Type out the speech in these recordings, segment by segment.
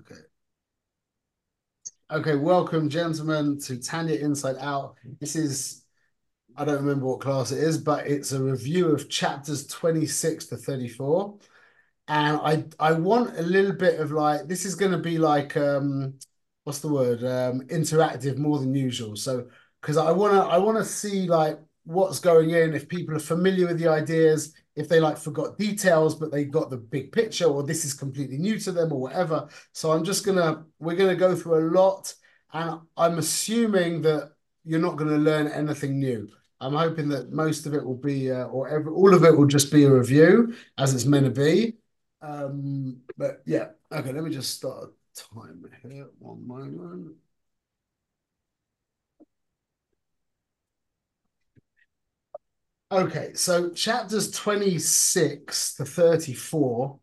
Okay. Okay, welcome, gentlemen, to Tanya Inside Out. This is, I don't remember what class it is, but it's a review of chapters 26 to 34. And I I want a little bit of like, this is going to be like, um, what's the word? Um, interactive more than usual. So, because I want to I want to see like what's going in, if people are familiar with the ideas, if they like forgot details, but they got the big picture, or this is completely new to them, or whatever. So I'm just gonna we're gonna go through a lot, and I'm assuming that you're not to learn anything new. I'm hoping that most of it will be, uh, or every, all of it will just be a review, as it's meant to be. Um, but yeah, okay. Let me just start a timer here. One moment. Okay, so chapters 26 to 34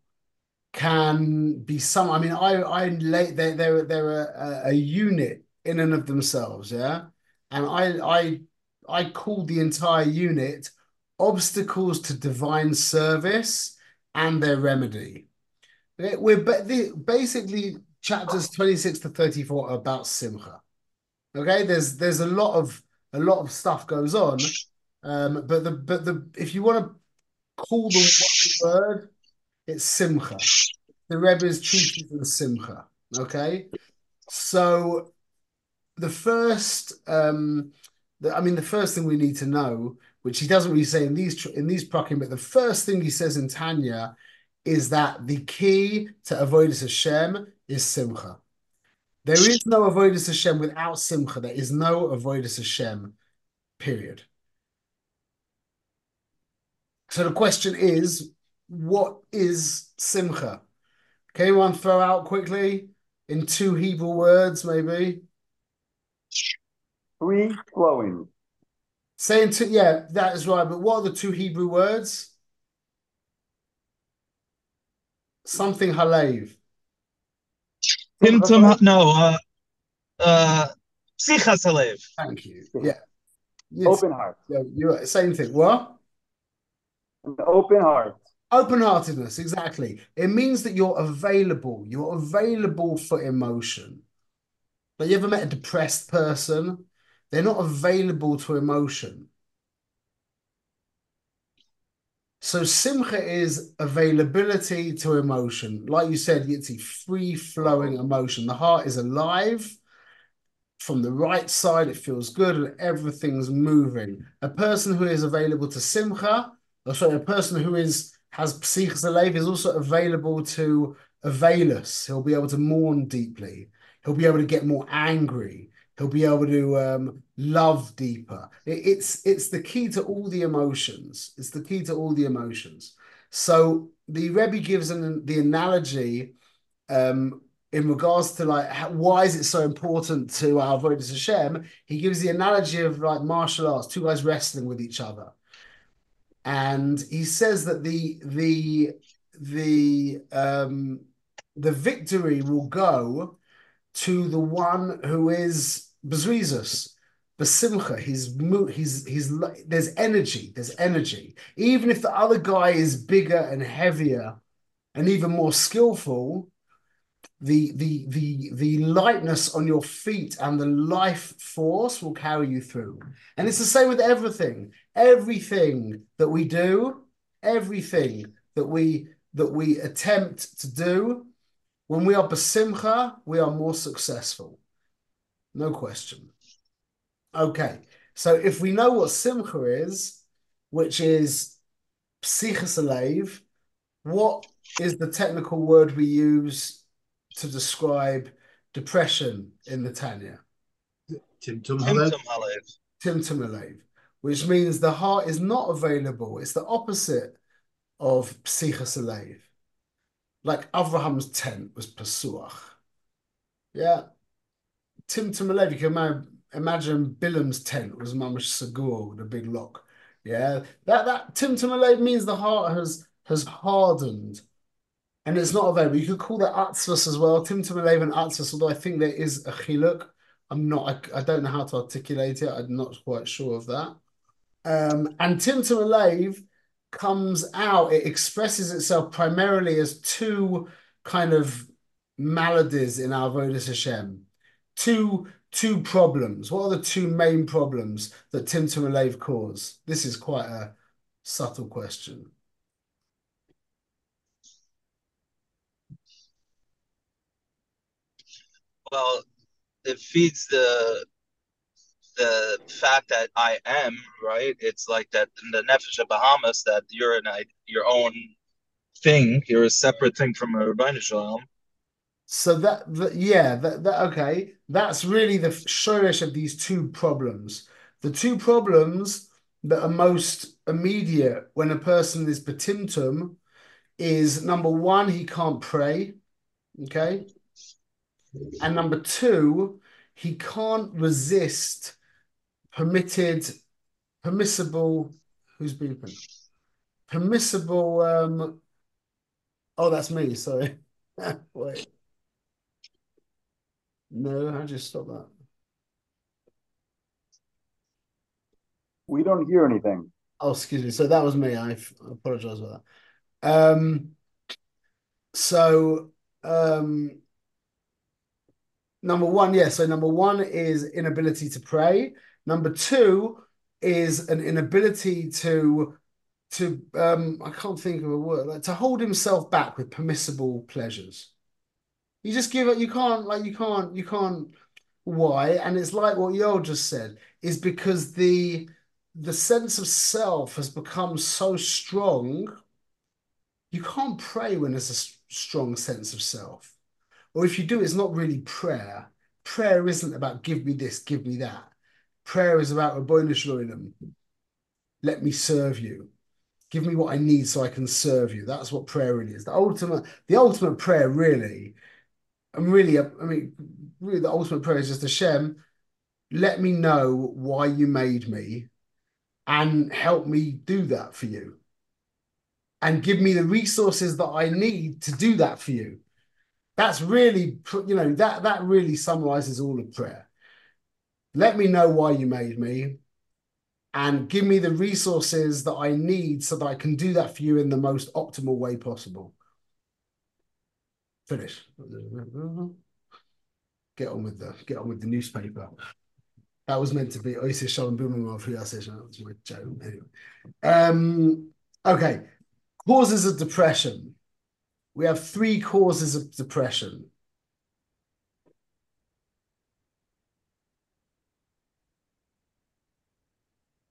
can be some. I mean, I I late they're they're they're a, a unit in and of themselves, yeah. And I I I called the entire unit obstacles to divine service and their remedy. We're basically chapters 26 to 34 are about simcha. Okay, there's there's a lot of a lot of stuff goes on um, but the but the if you want to call the word, it's simcha. The Rebbe's treatise in simcha. Okay, so the first, um, the, I mean, the first thing we need to know, which he doesn't really say in these in these prakim, but the first thing he says in Tanya is that the key to avodas Hashem is simcha. There is no avodas Hashem without simcha. There is no avodas Hashem. Period. So the question is, what is simcha? Can anyone throw out quickly in two Hebrew words, maybe? Free flowing. Saying to yeah, that is right. But what are the two Hebrew words? Something halev. Timtum, no, uh, uh, psichas halev. Thank you. Yeah. Open heart. Yeah, you same thing. What? An open heart. Open heartedness, exactly. It means that you're available. You're available for emotion. Like you ever met a depressed person? They're not available to emotion. So simcha is availability to emotion. Like you said, a free flowing emotion. The heart is alive. From the right side, it feels good and everything's moving. A person who is available to simcha sorry, a person who is has psichas alev is also available to availus. He'll be able to mourn deeply. He'll be able to get more angry. He'll be able to um, love deeper. It, it's it's the key to all the emotions. It's the key to all the emotions. So the Rebbe gives an, the analogy um, in regards to like how, why is it so important to our avodas Hashem? He gives the analogy of like martial arts, two guys wrestling with each other and he says that the the the um, the victory will go to the one who is Bezrizus, Basimcha. He's he's he's there's energy. There's energy. Even if the other guy is bigger and heavier and even more skillful, the the the the lightness on your feet and the life force will carry you through. And it's the same with everything. Everything that we do everything that we that we attempt to do when we are basimcha we are more successful. No question. Okay so if we know what simcha is which is psichas what is the technical word we use to describe depression in the Tanya? Timtum Halev. Timtum Halev, which means the heart is not available. It's the opposite of Psichas Halev. Like Abraham's tent was Pasuach. Yeah. Timtum Halev, you can imagine Bilam's tent was Mamash Sagur with a big lock. Yeah. That that Timtum Halev means the heart has has hardened and it's not available. You could call that Atzvus as well. Timtum Alev and Atzvus, although I think there is a chiluk. I'm not, I, I, don't know how to articulate it. I'm not quite sure of that. Um, and Timtum Alev comes out, it expresses itself primarily as two kind of maladies in our Avodas Hashem? Two two problems. What are the two main problems that Timtum Alev cause? This is quite a subtle question. Well, it feeds the the fact that I am right. It's like that in the Nefesh Bahamas that you're an your own thing. You're a separate thing from a Rabbi Shalom. So that, yeah, that, that okay. That's really the shorish of these two problems. The two problems that are most immediate when a person is betimtum is number one, he can't pray. Okay. And number two, he can't resist permitted, permissible, who's beeping? Permissible, um, oh, that's me, sorry. Wait. No, I you stop that. We don't hear anything. Oh, excuse me. So that was me. I, I apologize for that. Um, so um, number one, yeah. So number one is inability to pray. Number two is an inability to to um I can't think of a word like to hold himself back with permissible pleasures. You just give it. You can't like you can't you can't. Why? And it's like what Yoel just said is because the the sense of self has become so strong. You can't pray when there's a strong sense of self, or if you do, it's not really prayer. Prayer isn't about give me this, give me that. Prayer is about oh, them. Let me serve you. Give me what I need so I can serve you. That's what prayer really is. The ultimate, the ultimate prayer really I'm really, I mean, really, the ultimate prayer is just Hashem, let me know why you made me and help me do that for you. And give me the resources that I need to do that for you. That's really, you know, that that really summarizes all of prayer. Let me know why you made me and give me the resources that I need so that I can do that for you in the most optimal way possible. Finish. Get on with the get on with the newspaper. That was meant to be Oasis Shalom Boomer for session. That was my joke. Anyway. Um, okay. Causes of depression. We have three causes of depression.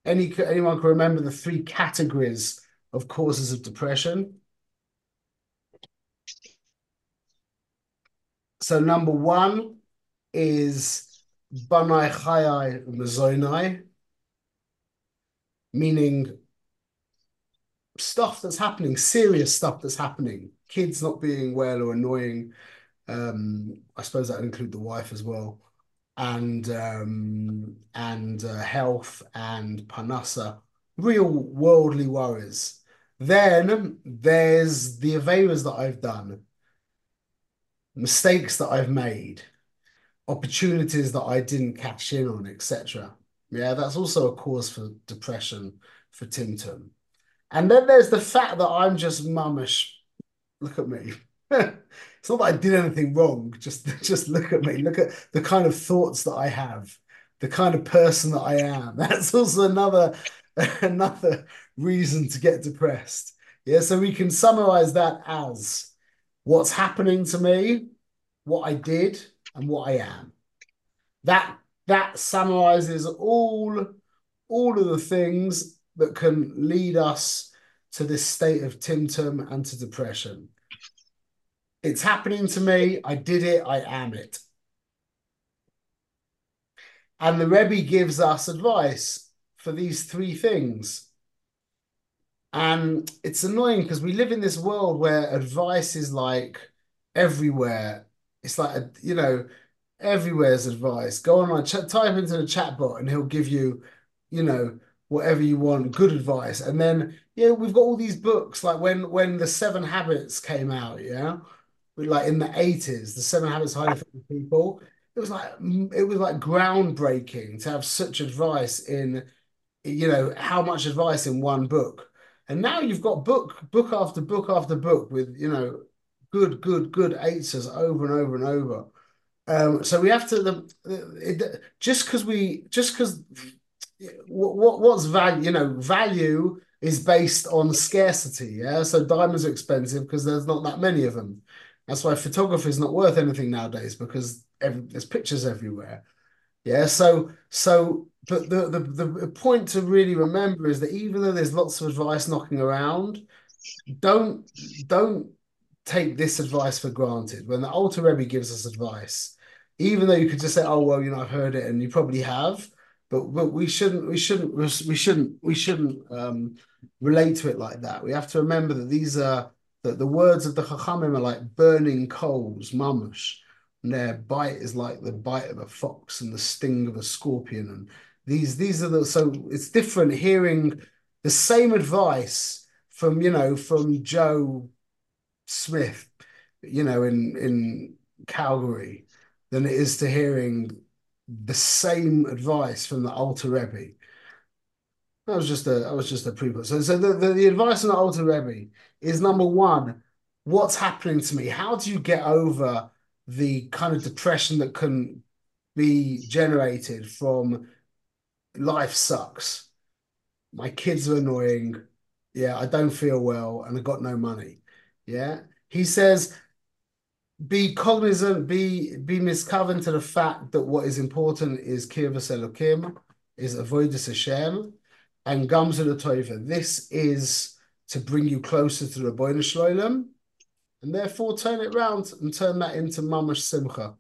Any anyone can remember the three categories of causes of depression? So number one is Banai Chayai Mazonai, meaning stuff that's happening, serious stuff that's happening, kids not being well or annoying. Um, I suppose that include the wife as well, and um, and uh, health and panasa, real worldly worries. Then there's the avers that I've done mistakes that I've made, opportunities that I didn't cash in on, etc. Yeah, that's also a cause for depression for Timtum. And then there's the fact that I'm just mummish. Look at me. it's not that I did anything wrong. Just, just look at me. Look at the kind of thoughts that I have, the kind of person that I am. That's also another, another reason to get depressed. Yeah, so we can summarize that as what's happening to me, what I did, and what I am. That that summarizes all all of the things that can lead us to this state of timtum and to depression. It's happening to me. I did it. I am it. And the Rebbe gives us advice for these three things. And it's annoying because we live in this world where advice is like everywhere. It's like, a, you know, everywhere's advice. Go on, ch- type into the chat bot and he'll give you, you know, whatever you want, good advice. And then, yeah, we've got all these books like when when the Seven Habits came out, yeah, like in the 80s, the Seven Habits of Highly Effective People. It was like it was like groundbreaking to have such advice in, you know, how much advice in one book. And now you've got book book after book after book with you know good, good, good answers over and over and over. Um, so we have to the, it, just because we just because what what's value you know value is based on scarcity yeah? So diamonds are expensive because there's not that many of them. That's why photography is not worth anything nowadays because every, there's pictures everywhere yeah? So so but the, the the point to really remember is that even though there's lots of advice knocking around don't don't take this advice for granted. When the Alter Rebbe gives us advice even though you could just say, "Oh well, you know, I've heard it," and you probably have, but but we shouldn't we shouldn't we shouldn't we shouldn't um, relate to it like that. We have to remember that these are that the words of the Chachamim are like burning coals, mamash, and their bite is like the bite of a fox and the sting of a scorpion. And these these are the so it's different hearing the same advice from you know from Joe Smith, you know, in in Calgary than it is to hearing the same advice from the Alter Rebbe. That was just a that was just a prequel. So, so the, the, the advice on the Alter Rebbe is number one, what's happening to me? How do you get over the kind of depression that can be generated from life sucks? My kids are annoying. Yeah, I don't feel well and I got no money. Yeah. He says, be cognizant, be be miscovered to the fact that what is important is kirvas elokim, is avoidus Hashem, and gamzu tova. This is to bring you closer to the Ribbono Shel Olam, and therefore turn it round and turn that into mamash simcha.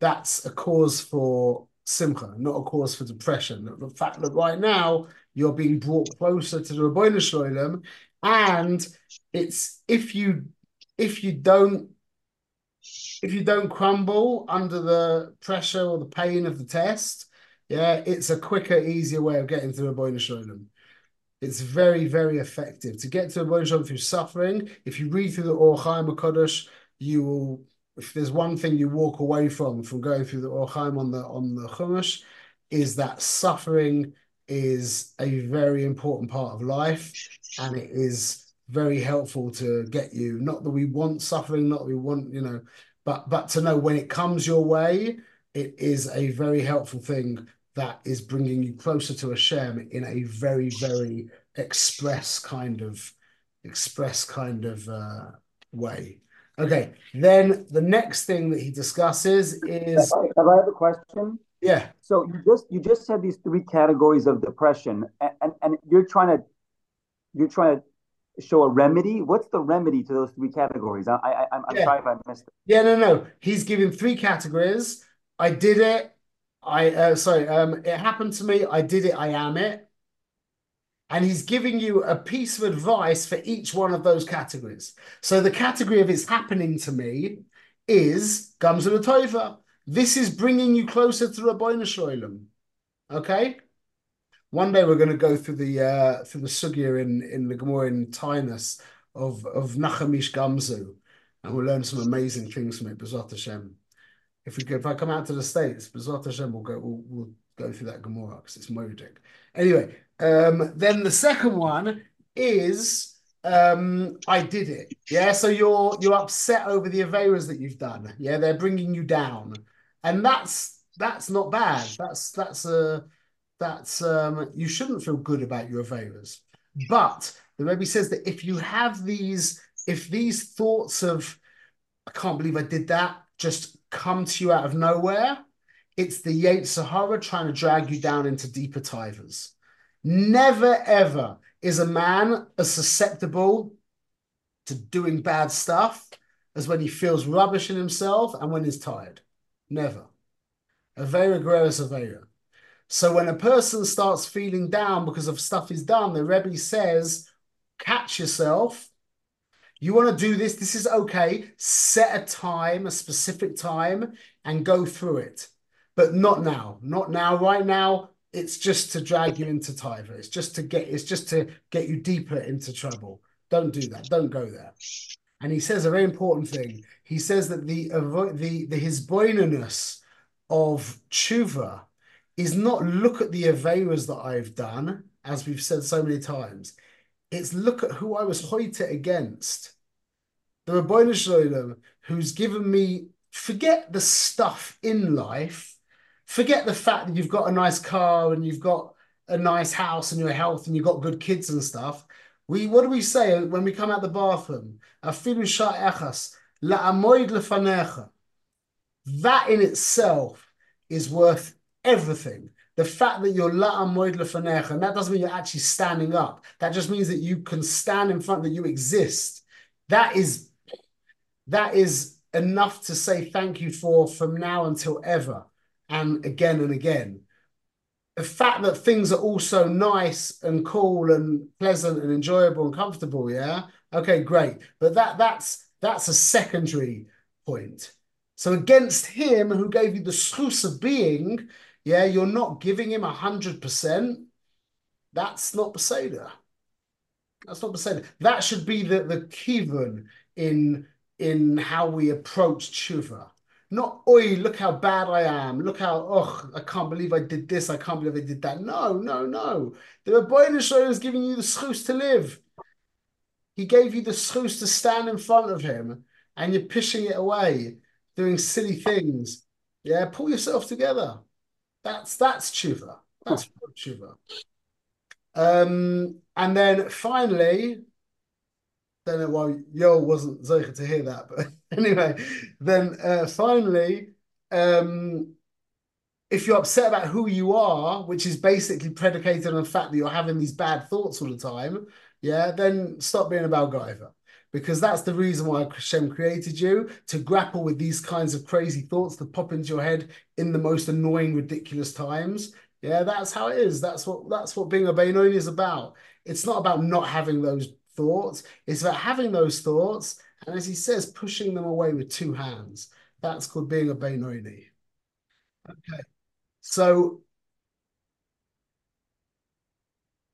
That's a cause for simcha, not a cause for depression. The fact that right now you're being brought closer to the Ribbono Shel Olam, and it's if you if you don't if you don't crumble under the pressure or the pain of the test, yeah, it's a quicker, easier way of getting to a Boina Shalom. It's very, very effective to get to a Boina Shalom through suffering. If you read through the Or Chaim Kodesh, you will. If there's one thing you walk away from from going through the Or Chaim on the on the Chumash, is that suffering is a very important part of life, and it is very helpful to get you. Not that we want suffering, not that we want, you know, but but to know when it comes your way, it is a very helpful thing that is bringing you closer to a Hashem in a very very express kind of express kind of uh, way. Okay, then the next thing that he discusses is. Have I, have I have a question? Yeah. So you just you just said these three categories of depression, and, and, and you're trying to you're trying to show a remedy. What's the remedy to those three categories? I, I, I'm, I'm sorry if I missed it. Yeah, no, no. He's giving three categories. I did it. I uh, sorry. Um, it happened to me. I did it. I am it. And he's giving you a piece of advice for each one of those categories. So the category of it's happening to me is Gamzul Tova. This is bringing you closer to Ribbono Shel Olam. Okay. One day we're going to go through the uh, through the sugya in in the Gemara in Tainus of of Nachamish Gamzu, and we'll learn some amazing things from it. Bezat Hashem. If we if I come out to the states, Bezat Hashem, we'll go we'll, we'll go through that Gemara because it's moedic. Anyway, um, then the second one is um, I did it. Yeah, so you're you're upset over the averas that you've done. Yeah, they're bringing you down, and that's that's not bad. That's that's a that's um, you shouldn't feel good about your averas. But the Rebbe says that if you have these, if these thoughts of, I can't believe I did that, just come to you out of nowhere, it's the Yetzer Hara trying to drag you down into deeper tivers. Never ever is a man as susceptible to doing bad stuff as when he feels rubbish in himself and when he's tired. Never. Avera Greris Avera. So when a person starts feeling down because of stuff he's done, the Rebbe says, catch yourself. You want to do this, this is okay. Set a time, a specific time, and go through it. But not now. Not now. Right now, it's just to drag you into Tiver. It's just to get it's just to get you deeper into trouble. Don't do that. Don't go there. And he says a very important thing. He says that the the the his of tshuva is not look at the Averas that I've done, as we've said so many times. It's look at who I was hoite against. the Ribbono Shel Olam, who's given me, forget the stuff in life, forget the fact that you've got a nice car and you've got a nice house and your health and you've got good kids and stuff. We what do we say when we come out the bathroom? Afilu sha'echas la'amoid lefanecha. That in itself is worth everything. The fact that you're la'amoid lefanecha, and that doesn't mean you're actually standing up. That just means that you can stand in front, that you exist. That is that is enough to say thank you for from now until ever and again and again. The fact that things are also nice and cool and pleasant and enjoyable and comfortable, yeah. Okay, great. But that that's that's a secondary point. So against him who gave you the schus of being, yeah, you're not giving him a hundred percent. That's not Beseda. That's not Beseda. That should be the the kivun in in how we approach tshuva. Not, oi, look how bad I am. Look how, oh, I can't believe I did this. I can't believe I did that. No, no, no. The Ribbono Shel Olam is giving you the schus to live. He gave you the schus to stand in front of him and you're pushing it away, doing silly things. Yeah, pull yourself together. That's that's tshuva. That's tshuva. Um, and then finally, don't know why Yo wasn't Zocha to hear that, but anyway, then uh, finally, um, if you're upset about who you are, which is basically predicated on the fact that you're having these bad thoughts all the time, yeah, then stop being a Balgaiva. Because that's the reason why Hashem created you to grapple with these kinds of crazy thoughts that pop into your head in the most annoying, ridiculous times. Yeah, that's how it is. That's what that's what being a Benoni is about. It's not about not having those thoughts. It's about having those thoughts, and as he says, pushing them away with two hands. That's called being a Benoni. Okay, so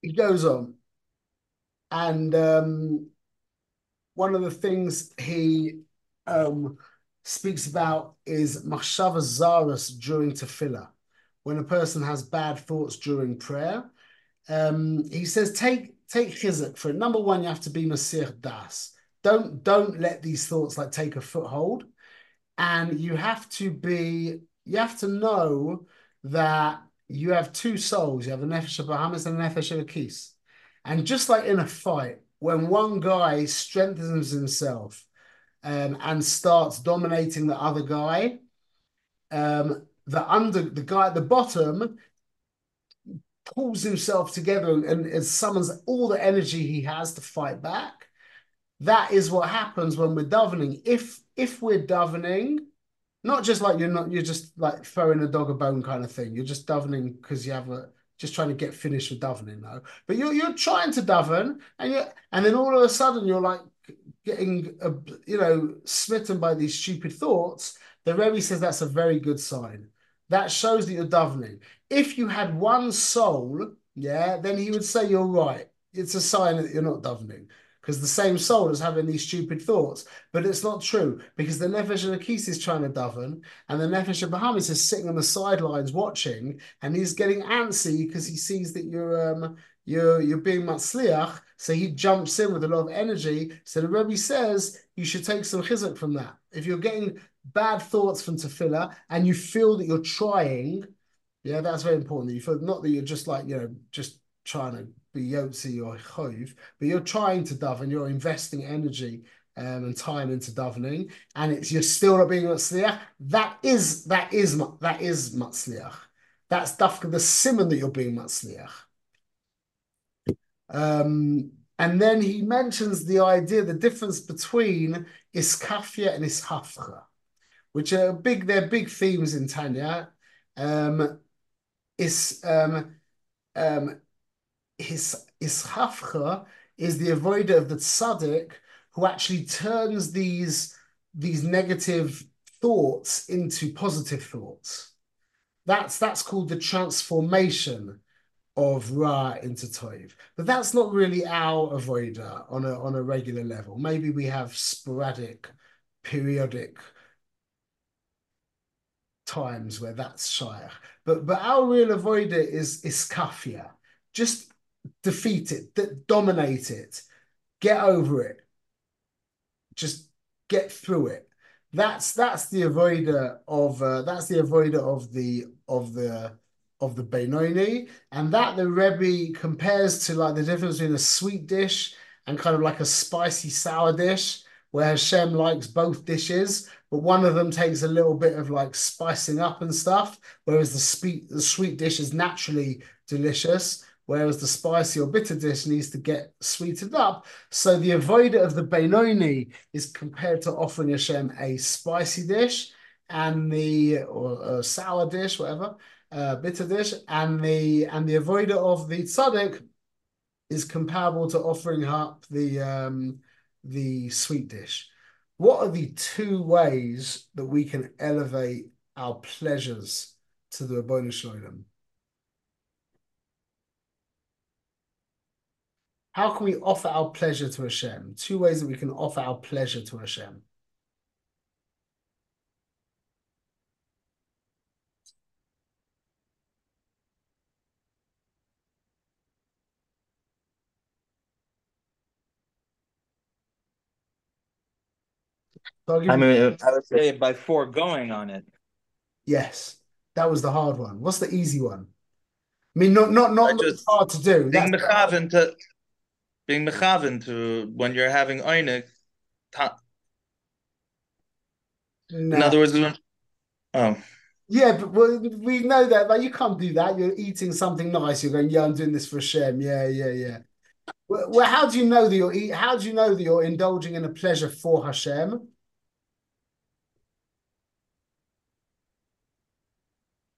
he goes on, and um, one of the things he um, speaks about is machshava zaras during tefillah, when a person has bad thoughts during prayer. Um, he says, take take chizuk for it. Number one, you have to be masir das. Don't don't let these thoughts like take a foothold, and you have to be. You have to know that you have two souls. You have the nefesh of Bahamas and the nefesh of Akis. And just like in a fight, when one guy strengthens himself um, and starts dominating the other guy, um, the under the guy at the bottom pulls himself together and, and summons all the energy he has to fight back. That is what happens when we're davening. If if we're davening, not just like you're not you're just like throwing a dog a bone kind of thing. You're just davening because you have a just trying to get finished with davening though. But you're you're trying to daven and you and then all of a sudden you're like getting a, you know smitten by these stupid thoughts. The Rebbe says that's a very good sign. That shows that you're davening. If you had one soul, yeah, then he would say you're right. It's a sign that you're not davening because the same soul is having these stupid thoughts. But it's not true because the Nefesh Akis is trying to daven and the Nefesh of Bahamas is sitting on the sidelines watching and he's getting antsy because he sees that you're um you're you're being matzliach. So he jumps in with a lot of energy. So the Rebbe says you should take some chizuk from that. If you're getting bad thoughts from tefillah and you feel that you're trying, yeah, that's very important. That you feel not that you're just like, you know, just trying to be yotzi or chov, but you're trying to daven, you're investing energy um, and time into davening, and it's you're still not being matzliach. That is that is that is matzliach. That's dafka the simon that you're being matzliach. Um, and then he mentions the idea, the difference between iskafia and ishafcha which are big. They're big themes in Tanya. Um, is um, um, his ishafcha is the avoider of the tzaddik who actually turns these these negative thoughts into positive thoughts. That's that's called the transformation of Ra into Tov. But that's not really our avoider on a on a regular level. Maybe we have sporadic, periodic times where that's Shire. But but our real avoider is Iskafia. Just defeat it, dominate it, get over it. Just get through it. That's that's the avoider of uh, that's the avoider of the of the of the Benoni, and that the Rebbe compares to like the difference between a sweet dish and kind of like a spicy sour dish, where Hashem likes both dishes, but one of them takes a little bit of like spicing up and stuff, whereas the sweet the sweet dish is naturally delicious whereas the spicy or bitter dish needs to get sweetened up. So the avoider of the Benoni is compared to offering Hashem a spicy dish and the or a sour dish, whatever, uh, bitter dish, and the and the avoider of the tzaddik is comparable to offering up the um, the sweet dish. What are the two ways that we can elevate our pleasures to the Ribbono Shel Olam? How can we offer our pleasure to Hashem? Two ways that we can offer our pleasure to Hashem. I mean, I would say by foregoing on it. Yes, that was the hard one. What's the easy one? I mean, not not not just hard to do. Being mechaven to being mechaven to when you're having einig. No. In other words, oh. Yeah, but we know that, but you can't do that. You're eating something nice. You're going, yeah, I'm doing this for Hashem. Yeah, yeah, yeah. Well, how do you know that you're eat? How do you know that you're indulging in a pleasure for Hashem?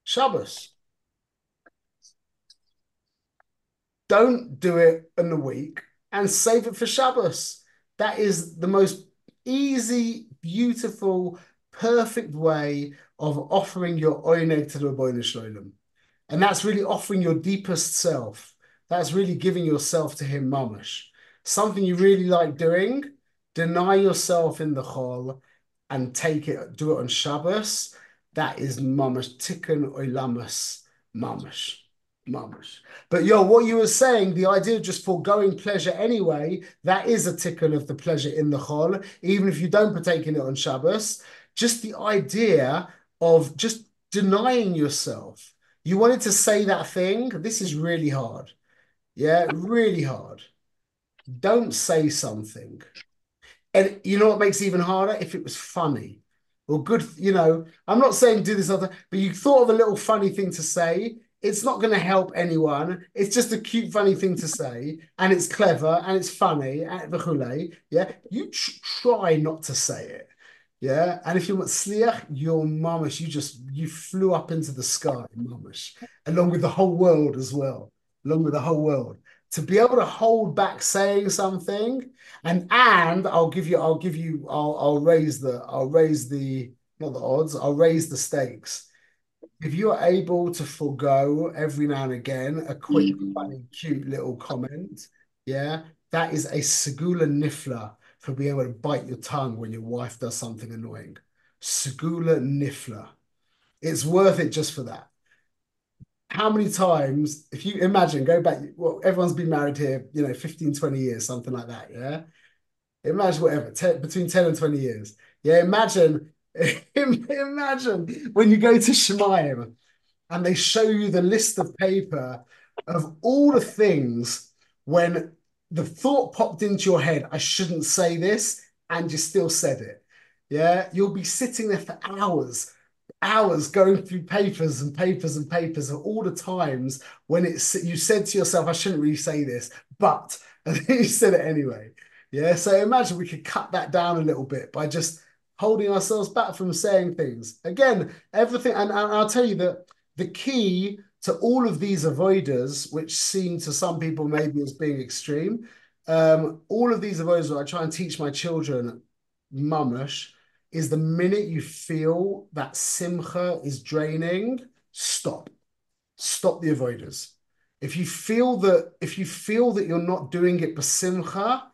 Shabbos. Don't do it in the week and save it for Shabbos. That is the most easy, beautiful, perfect way of offering your oineg to the Ribbono Shel Olam. And that's really offering your deepest self. That's really giving yourself to him, mamash. Something you really like doing, deny yourself in the chol and take it, do it on Shabbos. That is mamash, tikkun oilamus, mamash. But yo, what you were saying, the idea of just foregoing pleasure anyway, that is a tickle of the pleasure in the chol, even if you don't partake in it on Shabbos. Just the idea of just denying yourself. You wanted to say that thing. This is really hard. Yeah, really hard. Don't say something. And you know what makes it even harder? If it was funny or good, you know, I'm not saying do this other, but you thought of a little funny thing to say it's not going to help anyone. It's just a cute, funny thing to say, and it's clever and it's funny. Vachule, yeah, you tr- try not to say it. Yeah, and if you want sliach, your mamish, you just you flew up into the sky, mamish, along with the whole world as well, along with the whole world. To be able to hold back saying something, and and I'll give you, I'll give you, I'll I'll raise the, I'll raise the not the odds, I'll raise the stakes if you're able to forego every now and again a quick, mm. funny, cute little comment, yeah, that is a segula nifla for being able to bite your tongue when your wife does something annoying. Segula nifla. It's worth it just for that. How many times, if you imagine, go back, well, everyone's been married here, you know, 15, 20 years, something like that, yeah? Imagine whatever, ten, between 10 and 20 years. Yeah, imagine Imagine when you go to Shemaim and they show you the list of paper of all the things when the thought popped into your head, I shouldn't say this, and you still said it. Yeah, you'll be sitting there for hours, hours going through papers and papers and papers of all the times when it's you said to yourself, I shouldn't really say this, but and then you said it anyway. Yeah, so imagine we could cut that down a little bit by just holding ourselves back from saying things. Again, everything, and, and I'll tell you that the key to all of these avoiders, which seem to some people maybe as being extreme, um, all of these avoiders, I try and teach my children, mamash, is the minute you feel that simcha is draining, stop. Stop the avoiders. If you feel that if you feel that you're not doing it simcha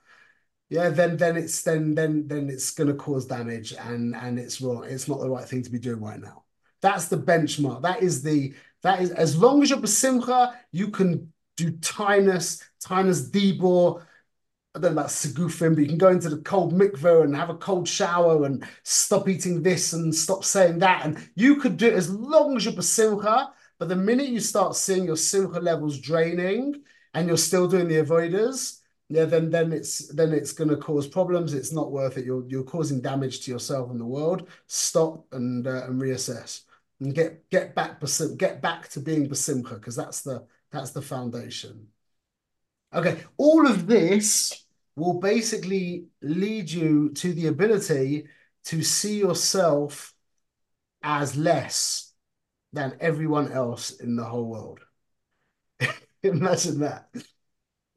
yeah, then then it's then then then it's going to cause damage and and it's wrong. It's not the right thing to be doing right now. That's the benchmark. That is the that is as long as you're besimcha, you can do tinus, tinus debor, I don't know about segufim, but you can go into the cold mikveh and have a cold shower and stop eating this and stop saying that. And you could do it as long as you're basimcha. But the minute you start seeing your simcha levels draining and you're still doing the avoiders, yeah, then then it's then it's going to cause problems. It's not worth it. You're you're causing damage to yourself and the world. Stop and uh, and reassess and get get back get back to being basimcha because that's the that's the foundation. Okay, all of this will basically lead you to the ability to see yourself as less than everyone else in the whole world. Imagine that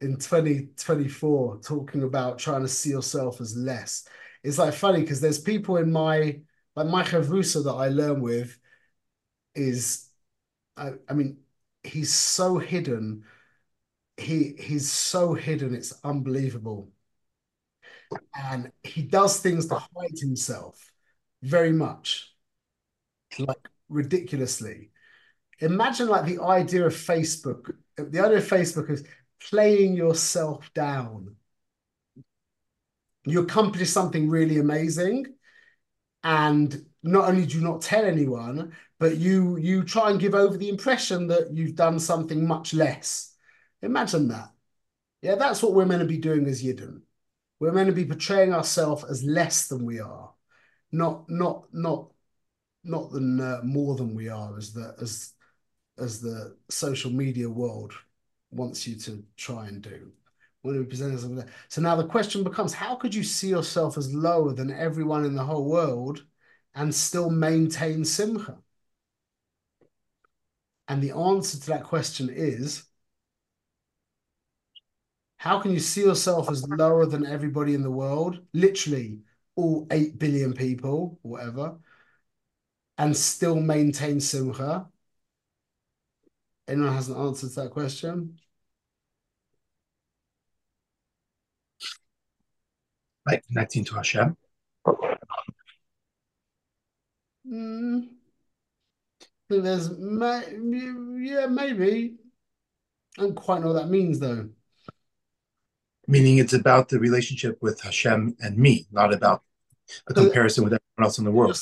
in 2024 talking about trying to see yourself as less. It's like funny because there's people in my like my chavrusa that I learn with is I, I mean he's so hidden. He he's so hidden it's unbelievable. And he does things to hide himself very much like ridiculously. Imagine like the idea of facebook. The idea of facebook is playing yourself down you accomplish something really amazing and not only do you not tell anyone but you you try and give over the impression that you've done something much less Imagine that. Yeah, that's what we're meant to be doing as Yidden. We're meant to be portraying ourselves as less than we are, not not not not than uh, more than we are, as the as as the social media world wants you to try and do. When we present something So now the question becomes: How could you see yourself as lower than everyone in the whole world and still maintain simcha? And the answer to that question is how can you see yourself as lower than everybody in the world, literally all 8 billion people, whatever, and still maintain simcha? Anyone has an answer to that question? Like connecting to Hashem? Mm, I think there's, yeah, maybe. I don't quite know what that means though meaning it's about the relationship with Hashem and me, not about a comparison with everyone else in the world.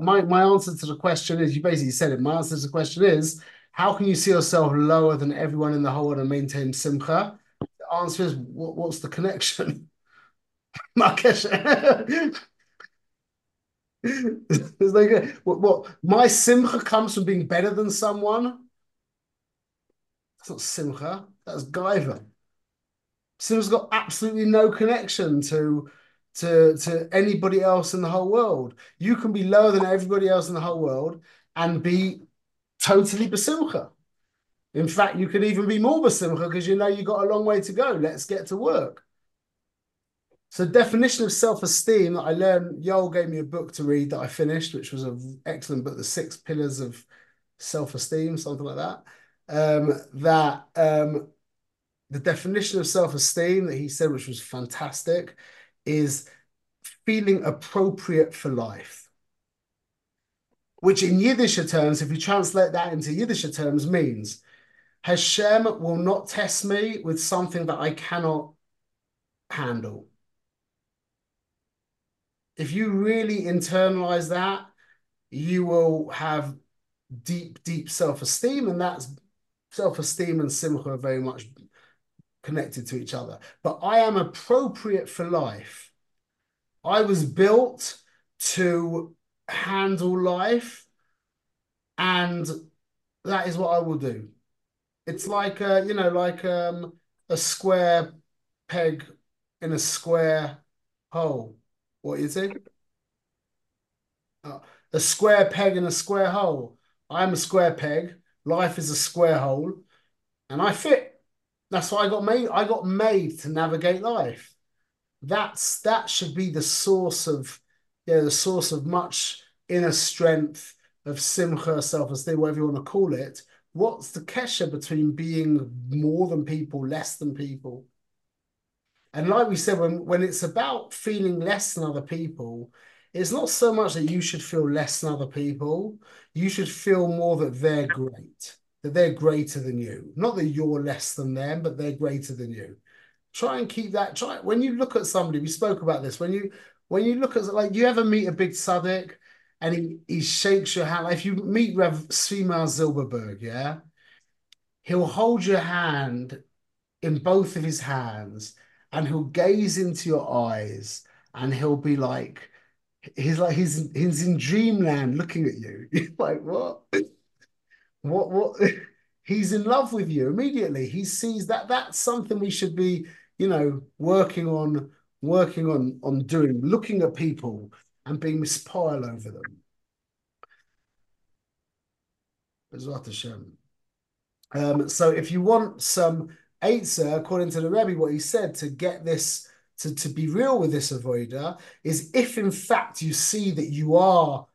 My, my answer to the question is you basically said it. My answer to the question is how can you see yourself lower than everyone in the whole world and maintain simcha? The answer is what, what's the connection? it's like what, what my simcha comes from being better than someone. That's not simcha. That's gaiva. Simcha's got absolutely no connection to to to anybody else in the whole world. You can be lower than everybody else in the whole world and be totally basimcha. In fact, you could even be more basimcha because you know you got a long way to go. Let's get to work. So, definition of self-esteem that I learned. Yoel gave me a book to read that I finished, which was an excellent book, The Six Pillars of Self-Esteem, something like that. Um, that um, the definition of self-esteem that he said, which was fantastic, is feeling appropriate for life. Which in Yiddish terms, if you translate that into Yiddish terms, means Hashem will not test me with something that I cannot handle. If you really internalize that, you will have deep, deep self-esteem, and that's self-esteem and simcha are very much connected to each other. But I am appropriate for life. I was built to handle life, and that is what I will do. It's like a, you know, like um, a square peg in a square hole. What is it? Uh, a square peg in a square hole. I'm a square peg. Life is a square hole, and I fit. That's why I got made. I got made to navigate life. That's that should be the source of, yeah, the source of much inner strength of simcha, self-esteem, whatever you want to call it. What's the kesha between being more than people, less than people? And like we said, when when it's about feeling less than other people, it's not so much that you should feel less than other people. You should feel more that they're great that they're greater than you. Not that you're less than them, but they're greater than you. Try and keep that. Try when you look at somebody. We spoke about this. When you when you look at like you ever meet a big tzaddik and he he shakes your hand. Like if you meet Rev Tzvi Zilberberg, yeah, he'll hold your hand in both of his hands and he'll gaze into your eyes and he'll be like he's like he's he's in dreamland looking at you. Like, what? What what he's in love with you immediately. He sees that that's something we should be, you know, working on, working on on doing, looking at people and being mispile over them. Um, so if you want some Eitzah, according to the Rebbe, what he said to get this to, to be real with this avodah is if in fact you see that you are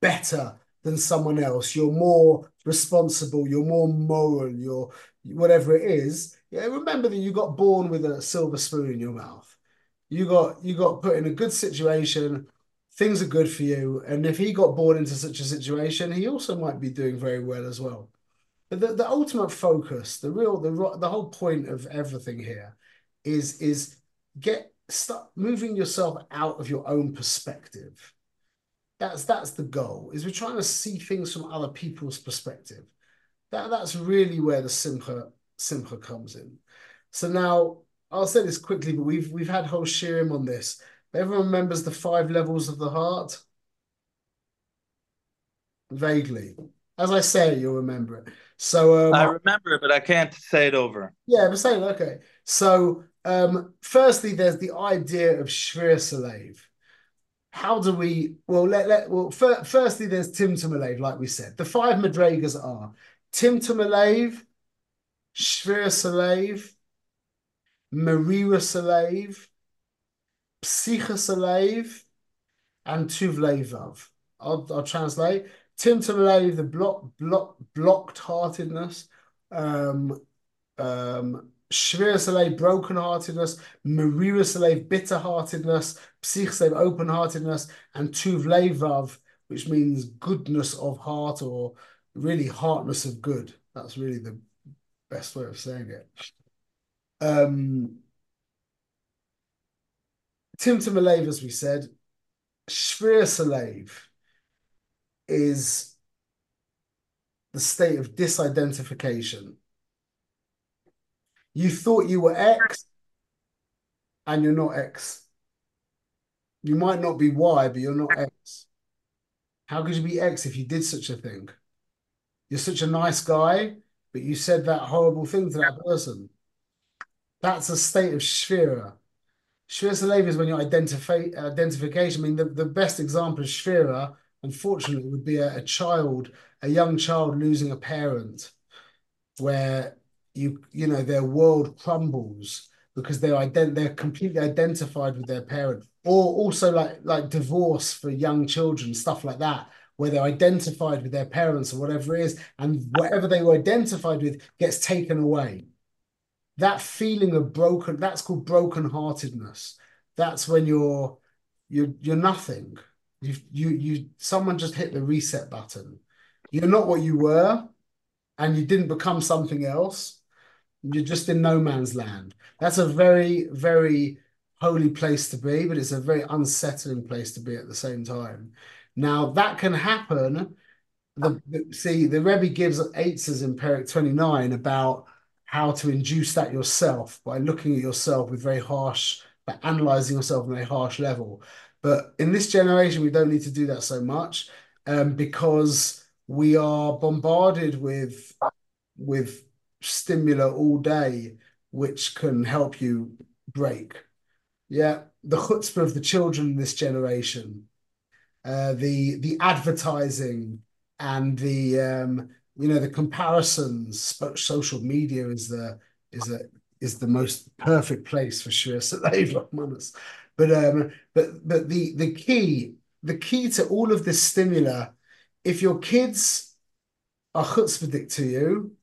better than someone else, you're more responsible, you're more moral, you're whatever it is. Yeah, remember that you got born with a silver spoon in your mouth. You got you got put in a good situation. Things are good for you, and if he got born into such a situation, he also might be doing very well as well. But the, the ultimate focus, the real the the whole point of everything here, is is get start moving yourself out of your own perspective. That's that's the goal. Is we're trying to see things from other people's perspective. That that's really where the simcha simcha comes in. So now I'll say this quickly, but we've we've had whole shiurim on this. Everyone remembers the five levels of the heart? Vaguely. As I say, you'll remember it. So um, I remember it, but I can't say it over. Yeah, but say it. Okay. So um, firstly, there's the idea of Shvir Salev. How do we? Well, let let well. Fir firstly, there's Timtum Alev, like we said. The five madrigas are Timtum Alev, Shvir Salev, Marira Salev, Psicha Salev, and Tuv Levav. I'll, I'll translate. Timtum Alev, the block, block, blocked heartedness. Um, um, Shvira Salev, brokenheartedness, Marira Salev, bitterheartedness, Psich Salev, open-heartedness, and Tuv Levav, which means goodness of heart or really heartness of good. That's really the best way of saying it. Um, Timtum Alev, as we said, Shvir Salev is the state of disidentification you thought you were X and you're not X. You might not be Y, but you're not X. How could you be X if you did such a thing? You're such a nice guy, but you said that horrible thing to that person. That's a state of shvira. Shvira Salev is when you identify identification. I mean, the, the best example of shvira, unfortunately, would be a, a child, a young child losing a parent, where you you know their world crumbles because they're ident- they're completely identified with their parent or also like like divorce for young children stuff like that where they're identified with their parents or whatever it is and whatever they were identified with gets taken away that feeling of broken that's called brokenheartedness that's when you're you're you're nothing you you you someone just hit the reset button you're not what you were and you didn't become something else you're just in no man's land. That's a very, very holy place to be, but it's a very unsettling place to be at the same time. Now that can happen. The, see the Rebbe gives eitzes in Perek 29 about how to induce that yourself by looking at yourself with very harsh, by analyzing yourself on a harsh level. But in this generation, we don't need to do that so much um, because we are bombarded with with stimuli all day, which can help you break. Yeah, the chutzpah of the children in this generation, uh, the the advertising and the um, you know the comparisons. Social media is the is a is the most perfect place for sure. So but um, but but the the key the key to all of this stimuli, if your kids are chutzpahdik to you,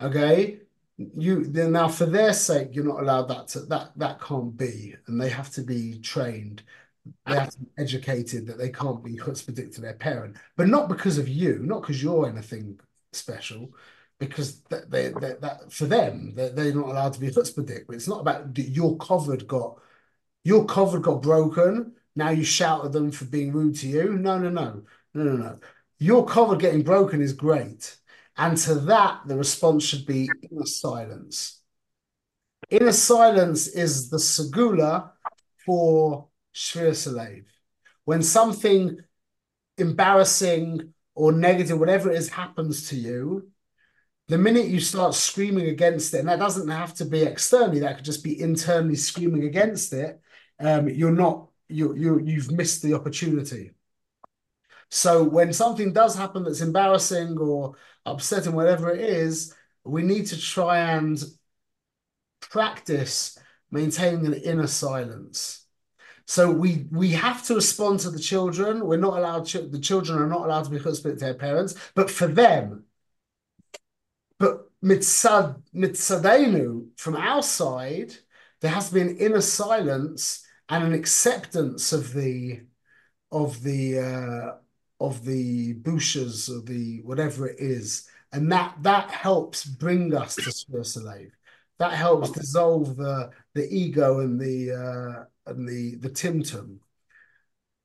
Okay, you then now for their sake, you're not allowed that to that that can't be, and they have to be trained. They have to be educated that they can't be chutzpahdik to their parent, but not because of you, not because you're anything special, because they, they, that for them they're, they're not allowed to be chutzpahdik. But it's not about your kavod got your kavod got broken. Now you shout at them for being rude to you. No, no, no, no, no, no. Your kavod getting broken is great, and to that the response should be inner silence. Inner silence is the segula for shvir salev. When something embarrassing or negative, whatever it is, happens to you, the minute you start screaming against it, and that doesn't have to be externally, that could just be internally screaming against it, um, you're not, you, you, you've missed the opportunity. So when something does happen that's embarrassing or upsetting, whatever it is, we need to try and practice maintaining an inner silence. So we we have to respond to the children. We're not allowed. To the children are not allowed to be chutzpah to their parents. But for them, but mitzad mitzadenu from our side, there has to be an inner silence and an acceptance of the of the uh, of the bushas of the whatever it is, and that that helps bring us to Shvir That helps dissolve the the ego and the uh, and the the timtum.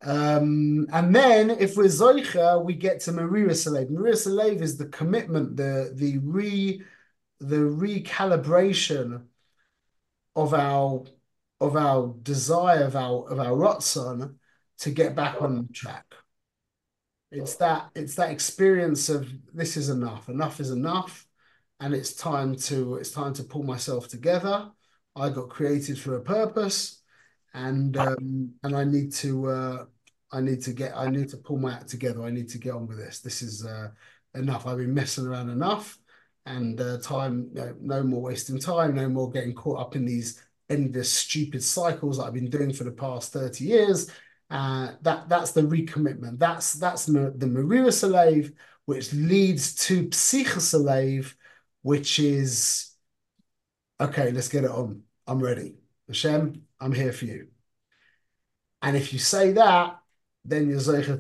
Um, and then if we're Zoicha, we get to Marira Salev. Marira Salev is the commitment, the the re the recalibration of our of our desire of our of our Ratzon to get back on track. It's that it's that experience of this is enough. Enough is enough, and it's time to it's time to pull myself together. I got created for a purpose and um, and I need to uh, I need to get I need to pull my act together. I need to get on with this. This is uh, enough. I've been messing around enough, and uh, time no, no more wasting time. No more getting caught up in these endless stupid cycles that I've been doing for the past thirty years. Uh, that that's the recommitment. That's that's the Marira Salev, which leads to Psicha Salev, which is okay. Let's get it on. I'm ready. Hashem, I'm here for you. And if you say that, then you're Zeicha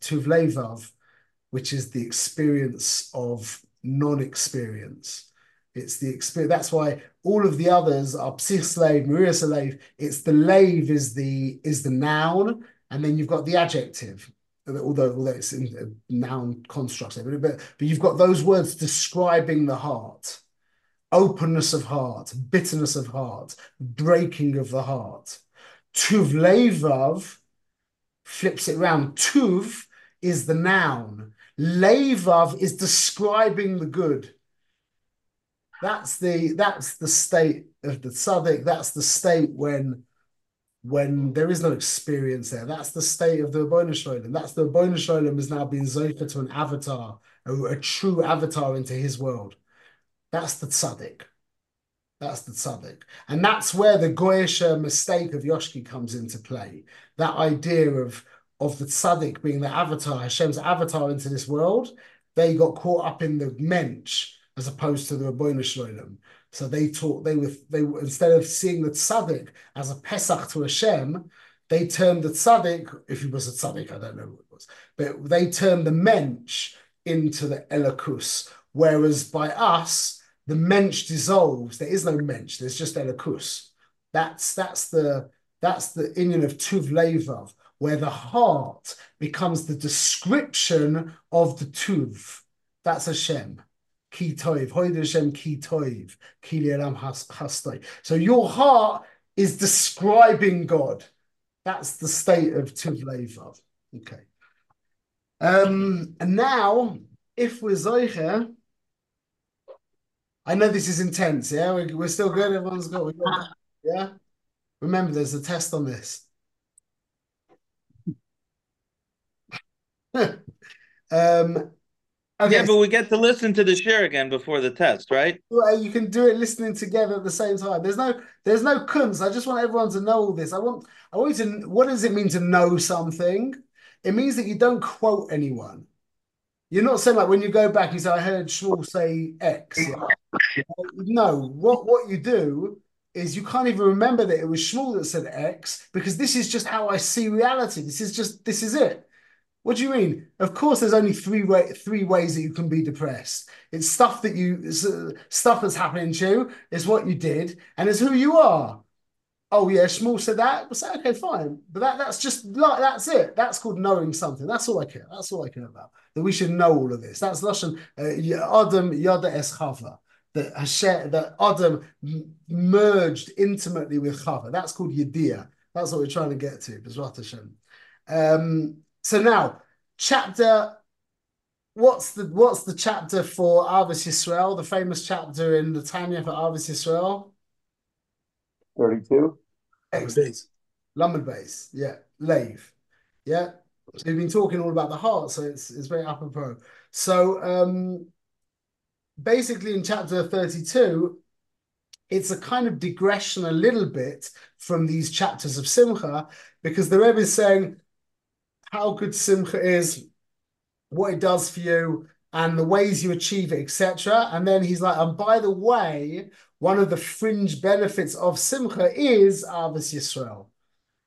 Tuvlevav, which is the experience of non-experience. It's the experience. That's why all of the others are Psicha Salev, Marira Salev. It's the lave is the is the noun, and then you've got the adjective. Although although it's in noun constructs, but but you've got those words describing the heart openness of heart, bitterness of heart, breaking of the heart. Tuv levav flips it around. Tuv is the noun. Levav is describing the good. That's the that's the state of the tzaddik. That's the state when when there is no experience there. That's the state of the Ribbono Shel Olam. That's the Ribbono Shel Olam has now been zofa to an avatar, a, a true avatar into his world. That's the tzaddik. That's the tzaddik. And that's where the Goyisha uh, mistake of Yoshki comes into play. That idea of, of the tzaddik being the avatar, Hashem's avatar into this world, they got caught up in the mensch as opposed to the Ribbono Shel Olam. So they taught, they were, they were, instead of seeing the tzaddik as a Pesach to Hashem, they turned the tzaddik, if he was a tzaddik, I don't know what it was, but they turned the mensch into the Elakus. Whereas by us, the mensch dissolves. There is no mensch. There's just elikus. That's that's the that's the inyan of tuv levav, where the heart becomes the description of the tuv. That's Hashem. Ki toiv. Hoyd Hashem ki toiv. Ki hastoi. So your heart is describing God. That's the state of tuv levav. Okay. Um, and now, if we're Zoicher, I know this is intense. Yeah, we're, we're still good. Everyone's got, got yeah. Remember, there's a test on this. um, okay. Yeah, but we get to listen to the share again before the test, right? Well, you can do it listening together at the same time. There's no, there's no kunz. I just want everyone to know all this. I want, I want you to. What does it mean to know something? It means that you don't quote anyone. You're not saying like when you go back, you say, "I heard Shmuel say X." No, what what you do is you can't even remember that it was Shmuel that said X because this is just how I see reality. This is just this is it. What do you mean? Of course, there's only three way, three ways that you can be depressed. It's stuff that you uh, stuff that's happening to you. It's what you did, and it's who you are. Oh yeah, Shmuel said that. But say okay, fine. But that that's just like that's it. That's called knowing something. That's all I care. That's all I care about. That we should know all of this. That's lashon uh, Adam Yada Es Chava. That Hashem, that Adam merged intimately with Chava. That's called Yediyah. That's what we're trying to get to. Bezrat Hashem. Um, so now, chapter. What's the what's the chapter for Ahavas Yisrael? The famous chapter in the Tanya for Ahavas Yisrael. Thirty-two. Excellent. Lamed Beis, yeah, lave, yeah. We've been talking all about the heart, so it's it's very apropos. So um, basically, in chapter thirty-two, it's a kind of digression a little bit from these chapters of Simcha because the Rebbe is saying how good Simcha is, what it does for you, and the ways you achieve it, etc. And then he's like, and by the way, one of the fringe benefits of Simcha is Ahavas Yisrael.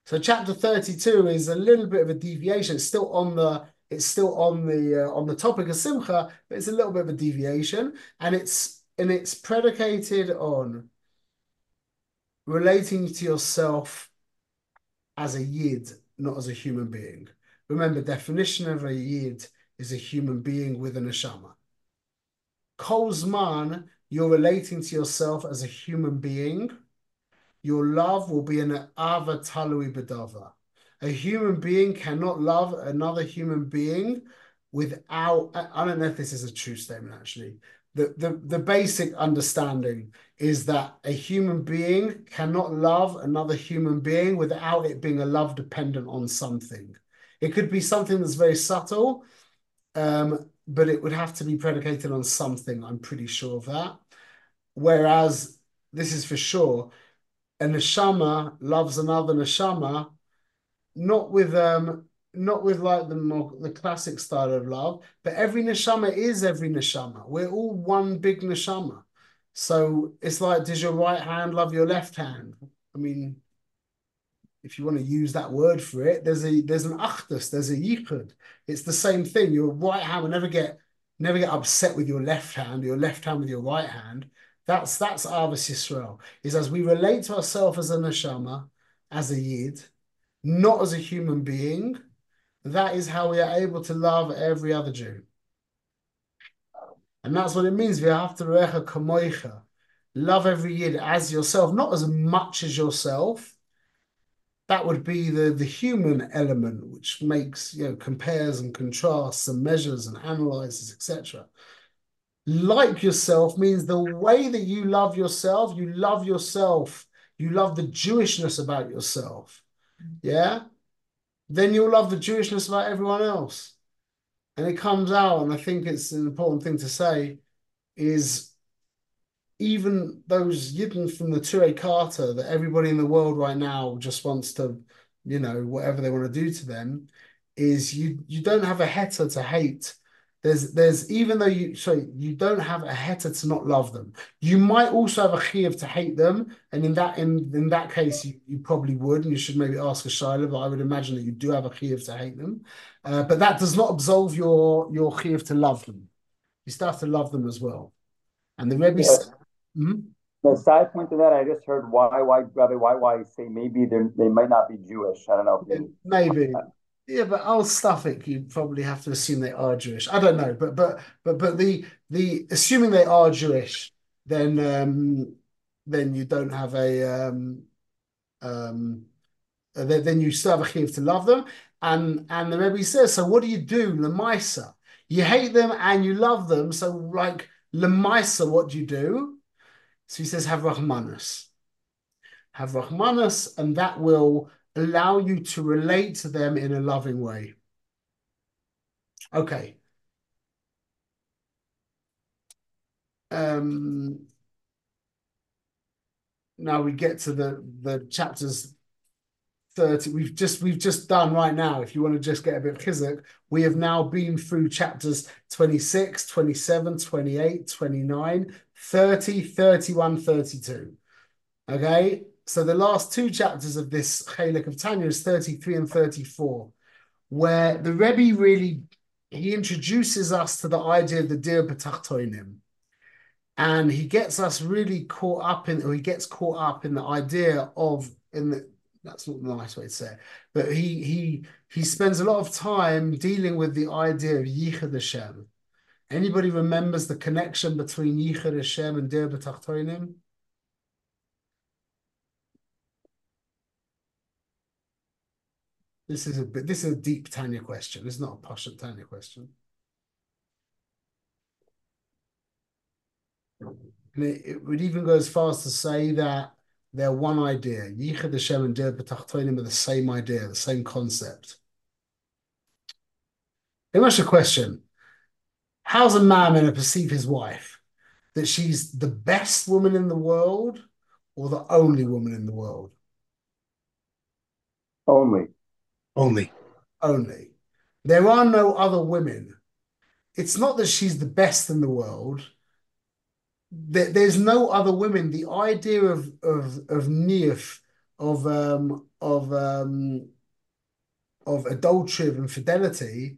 So chapter 32 is a little bit of a deviation. It's still on the it's still on the uh, on the topic of Simcha, but it's a little bit of a deviation, and it's and it's predicated on relating to yourself as a yid, not as a human being. Remember, definition of a yid is a human being with a neshama. Kolzman, you're relating to yourself as a human being. Your love will be an ava talui bedava. A human being cannot love another human being without. I don't know if this is a true statement actually. The, the, the basic understanding is that a human being cannot love another human being without it being a love dependent on something. It could be something that's very subtle, um, but it would have to be predicated on something. I'm pretty sure of that. Whereas this is for sure, a neshama loves another neshama, not with um, not with like the more the classic style of love, but every neshama is every neshama. We're all one big neshama. So it's like, does your right hand love your left hand? I mean, if you want to use that word for it, there's a there's an achdus, there's a yichud. It's the same thing. Your right hand will never get never get upset with your left hand, your left hand with your right hand. That's that's Ahavas Yisrael. Is as we relate to ourselves as a neshama, as a yid, not as a human being. That is how we are able to love every other Jew. And that's what it means. We have to recha kamoicha. Love every yid as yourself, not as much as yourself, that would be the the human element which makes you know compares and contrasts and measures and analyzes etc like yourself means the way that you love yourself you love yourself. You love the jewishness about yourself. Yeah? Then you'll love the jewishness about everyone else. And it comes out and i think it's an important thing to say is even those Yidden from the Neturei Karta that everybody in the world right now just wants to, you know, whatever they want to do to them, is you you don't have a heter to hate. There's there's even though you so you don't have a heter to not love them. You might also have a chiyuv to hate them, and in that in in that case you, you probably would, and you should maybe ask a shaila, but I would imagine that you do have a chiyuv to hate them. Uh, but that does not absolve your your chiyuv to love them. You still have to love them as well. And the Rebbe yeah. Mm-hmm. The side point to that, I just heard why, why, Rabbi, why, why say maybe they they might not be Jewish. I don't know. maybe. Yeah, but old Suffolk, you probably have to assume they are Jewish. I don't know, but but but but the the assuming they are Jewish, then um then you don't have a um um then, then you still have a chiv to love them. And and the Rebbe says, so what do you do, Lamaisa? You hate them and you love them. So like Lamaisa, what do you do? So he says, have Rahmanus. Have Rahmanus, and that will allow you to relate to them in a loving way. Okay. Um, now we get to the the chapters 30 we've just we've just done right now if you want to just get a bit of chizuk we have now been through chapters 26 27 28 29 30 31 32 okay so the last two chapters of this chelek of tanya is 33 and 34 where the Rebbe really he introduces us to the idea of the Dir B'Tachtoinim. And he gets us really caught up in, or he gets caught up in the idea of, in the, that's not the nice way to say it, but he he he spends a lot of time dealing with the idea of Yichud Hashem. Anybody remembers the connection between Yichud Hashem and Dir B'Tachtoinim? This is a bit, this is a deep Tanya question. It's not a Pasha Tanya question. And it, it, would even go as far as to say that they're one idea. Yichud Hashem and Dir B'Tachtoinim are the same idea, the same concept. Me ask a question. How's a man going to perceive his wife? That she's the best woman in the world or the only woman in the world? Only. Only. Only. There are no other women. It's not that she's the best in the world. There, there's no other women. The idea of of of niyuf, of um of um of adultery of infidelity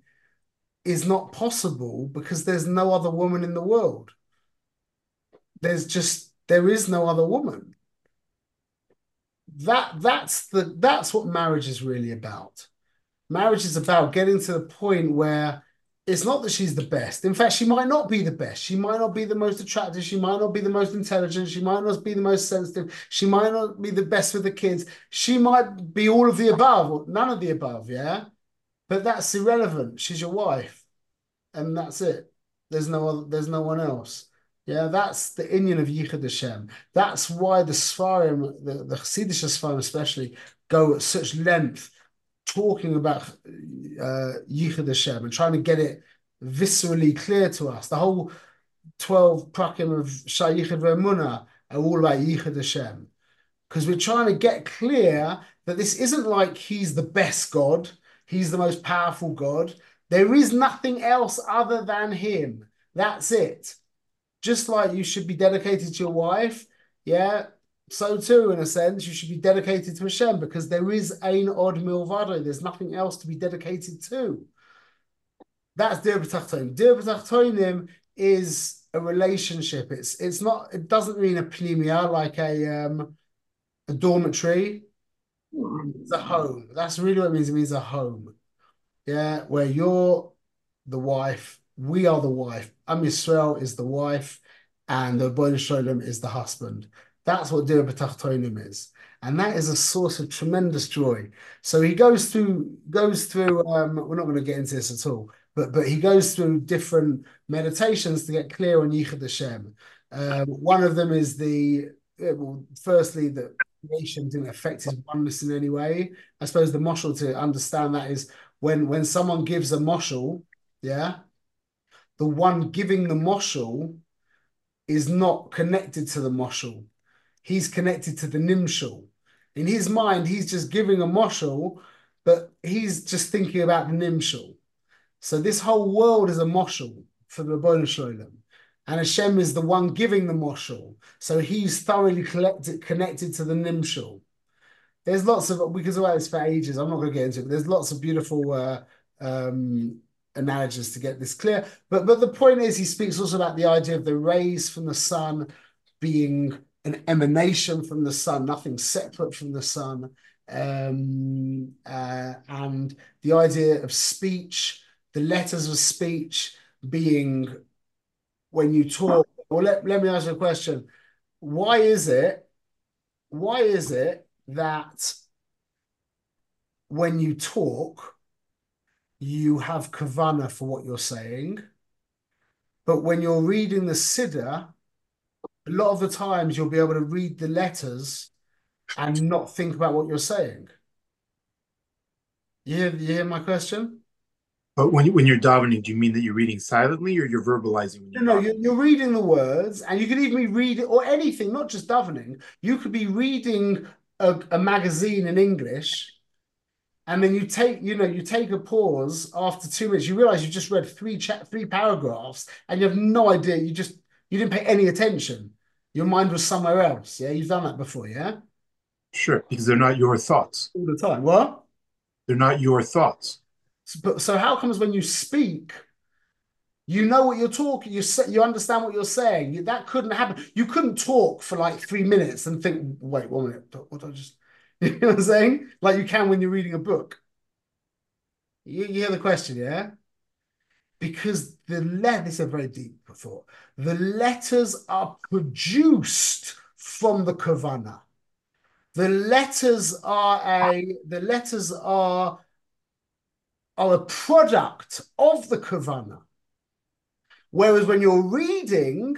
is not possible because there's no other woman in the world. There's just there is no other woman. That that's the that's what marriage is really about marriage is about getting to the point where it's not that she's the best. In fact, she might not be the best. She might not be the most attractive. She might not be the most intelligent. She might not be the most sensitive. She might not be the best with the kids. She might be all of the above or none of the above. Yeah. But that's irrelevant. She's your wife. And that's it. There's no other, there's no one else. Yeah, that's the inyan of Yichud Hashem. That's why the Sfarim, the, the Chassidish Sfarim especially, go at such length talking about uh, Yichud Hashem and trying to get it viscerally clear to us. The whole 12 prakim of Shaar HaYichud VehaEmunah are all about Yichud Hashem. Because we're trying to get clear that this isn't like he's the best God, he's the most powerful God. There is nothing else other than him. That's it. Just like you should be dedicated to your wife, yeah, so too, in a sense, you should be dedicated to Hashem because there is ein od milvado. There's nothing else to be dedicated to. That's dir b'tachtonim. Dir b'tachtonim is a relationship. It's it's not. It doesn't mean a pnimia like a um a dormitory. It's a home. That's really what it means. It means a home. Yeah, where you're the wife, we are the wife. Am Yisrael is the wife, and the Boy Sholem is the husband. That's what Dir B'Tachtonim is. And that is a source of tremendous joy. So he goes through, goes through, um, we're not going to get into this at all, but but he goes through different meditations to get clear on Yichud Hashem. Um, one of them is the, well, firstly, that creation didn't affect his oneness in any way. I suppose the moshel to understand that is when when someone gives a moshel, yeah, the one giving the moshel is not connected to the moshel he's connected to the nimshal. In his mind, he's just giving a moshel, but he's just thinking about the nimshal. So this whole world is a moshel for the Ribbono Shel Olam. And Hashem is the one giving the moshel. So he's thoroughly collected, connected to the nimshal. There's lots of, we could talk about this for ages. I'm not going to get into it, but there's lots of beautiful uh, um, analogies to get this clear. But, but the point is, he speaks also about the idea of the rays from the sun being an emanation from the sun, nothing separate from the sun. Um, uh, and the idea of speech, the letters of speech being when you talk. Well, let, let me ask you a question. Why is it, why is it that when you talk, you have kavana for what you're saying, but when you're reading the Siddur, a lot of the times you'll be able to read the letters and not think about what you're saying. You hear, you hear my question? But when, you, when you're davening, do you mean that you're reading silently or you're verbalizing? When you're no, you're, you're, reading the words, and you could even be reading or anything, not just davening. You could be reading a, a magazine in English, and then you take, you know, you take a pause after two minutes. You realize you just read three cha- three paragraphs, and you have no idea. You just you didn't pay any attention. Your mind was somewhere else. Yeah, you've done that before. Yeah. Sure, because they're not your thoughts all the time. What? They're not your thoughts. but so how comes when you speak, you know what you're talking, you you understand what you're saying. That couldn't happen. You couldn't talk for like three minutes and think, wait, one minute, what I just you know what I'm saying? Like you can when you're reading a book. You, you hear the question, yeah? Because the let this is a very deep thought. The letters are produced from the kavana. The letters are a the letters are are a product of the kavana. Whereas when you're reading,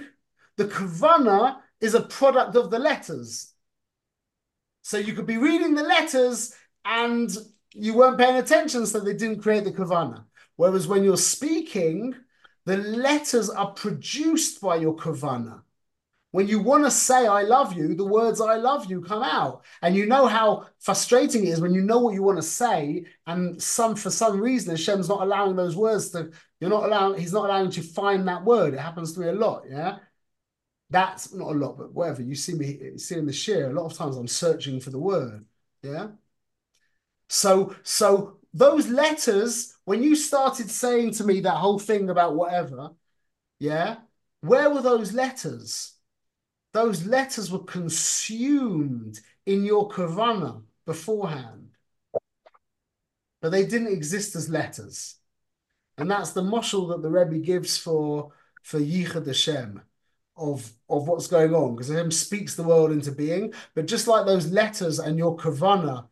the kavana is a product of the letters. So you could be reading the letters and you weren't paying attention, so they didn't create the kavana. Whereas when you're speaking, the letters are produced by your kavana. When you want to say I love you, the words I love you come out. And you know how frustrating it is when you know what you want to say, and some for some reason Hashem's not allowing those words to, you're not allowing, he's not allowing you to find that word. It happens to me a lot, yeah. That's not a lot, but whatever. You see me you see in the share, a lot of times I'm searching for the word. Yeah. So so those letters, when you started saying to me that whole thing about whatever, yeah, where were those letters? those letters were consumed in your kavana beforehand. But they didn't exist as letters. And that's the moshel that the Rebbe gives for, for Yichud Hashem of, of what's going on. Because Hashem speaks the world into being. But just like those letters and your kavana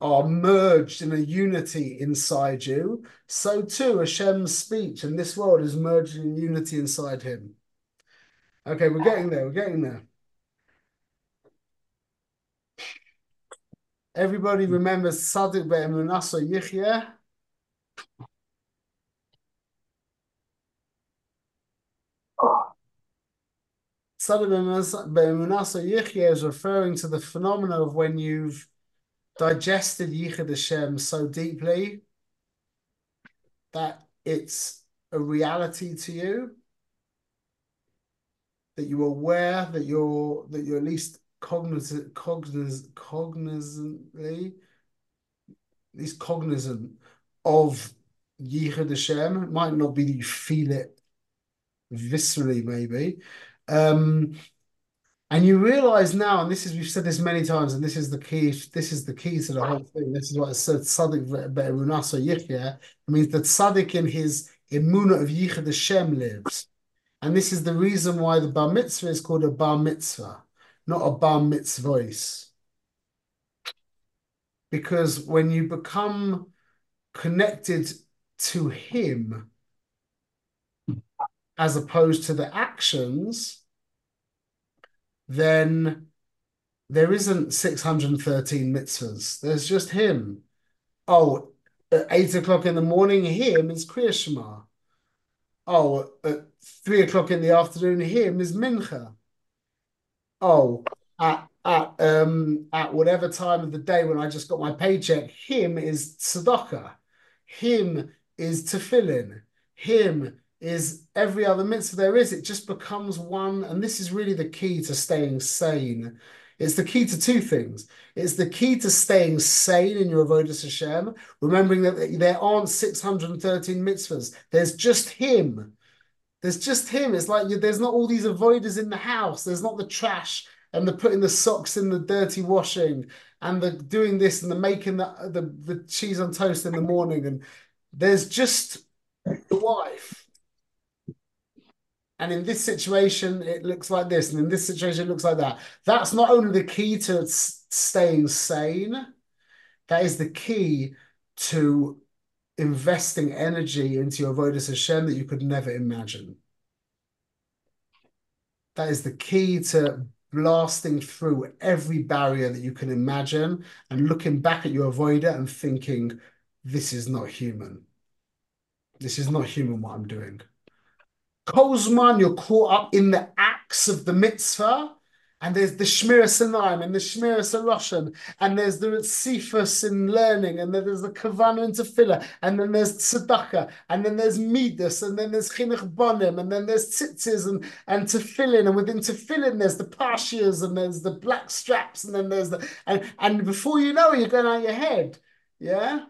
are merged in a unity inside you, so too Hashem's speech and this world is merged in unity inside him. Okay, we're getting there. We're getting there. Everybody remembers Tzaddik Be'emunasa Yichya. Tzaddik Be'emunasa Yichya is referring to the phenomena of when you've digested Yichud Hashem so deeply that it's a reality to you that you're aware that you're that you're at least cognizant cognizant cognizantly at least cognizant of Yichud Hashem. It might not be that you feel it viscerally, maybe. Um, and you realize now, and this is we've said this many times, and this is the key. This is the key to the whole thing. This is what it said. Tzaddik be'emunasa yichya. It means that tzaddik in his imuna of Yichud Hashem lives. And this is the reason why the bar mitzvah is called a bar mitzvah, not a bar mitzvah. Because when you become connected to him, as opposed to the actions, then there isn't 613 mitzvahs. There's just him. Oh, at eight o'clock in the morning, him is Kriya Shema. Oh, at three o'clock in the afternoon him is mincha. Oh, at at um at whatever time of the day when I just got my paycheck, him is tzedakah, him is tefillin, him is every other mitzvah there is. It just becomes one, and this is really the key to staying sane. It's the key to two things. It's the key to staying sane in your avodas Hashem, remembering that there aren't 613 mitzvahs. There's just Him. There's just him. It's like there's not all these avoiders in the house. There's not the trash and the putting the socks in the dirty washing and the doing this and the making the the, the cheese on toast in the morning. And there's just the wife. And in this situation, it looks like this, and in this situation, it looks like that. That's not only the key to staying sane, that is the key to investing energy into your Avodas Hashem that you could never imagine. That is the key to blasting through every barrier that you can imagine and looking back at your avodah and thinking, this is not human. This is not human what I'm doing. Kozman, you're caught up in the acts of the mitzvah and there's the Shmira Sanaim and the Shmira Saroshan, and there's the Sifus in learning, and then there's the Kavana and Tefillah, and then there's Tzedakah, and then there's Midas, and then there's Chinuch Bonim, and then there's Tzitzis and, and Tefillin, and within Tefillin there's the Pashias, and there's the black straps, and then there's the, and, and before you know it, you're going out your head. Yeah?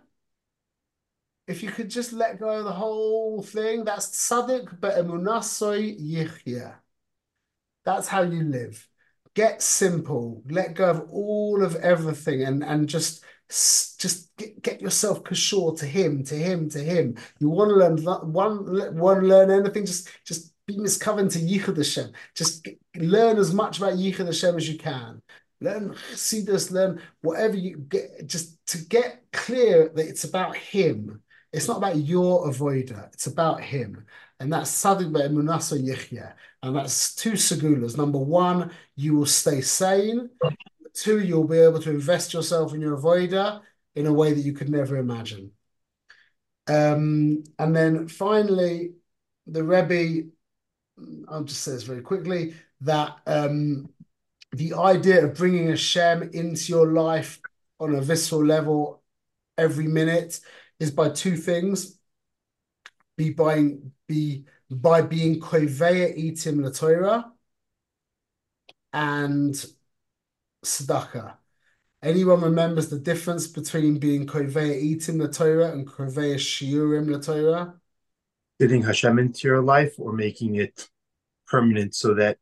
If you could just let go of the whole thing, that's tzadik be'emunasoy yichya. That's how you live. Get simple. Let go of all of everything and and just just get, get yourself kashor to him, to him, to him. You want to learn one, want to learn anything, just just be miscovered to Yichud Hashem. Just get, learn as much about Yichud Hashem as you can. Learn see this, learn whatever you get, just to get clear that it's about him. It's not about your avodah, it's about him. And that's Tzaddik Munasa Yichya. And that's two segulas. Number one, you will stay sane. Two, you'll be able to invest yourself in your avodah in a way that you could never imagine. Um, and then finally, the Rebbe, I'll just say this very quickly, that um, the idea of bringing a Hashem into your life on a visceral level every minute is by two things. Be by, be by being koveya itim la and tzedakah. Anyone remembers the difference between being koveya itim la Torah and koveya shiurim la Torah? Fitting Hashem into your life or making it permanent so that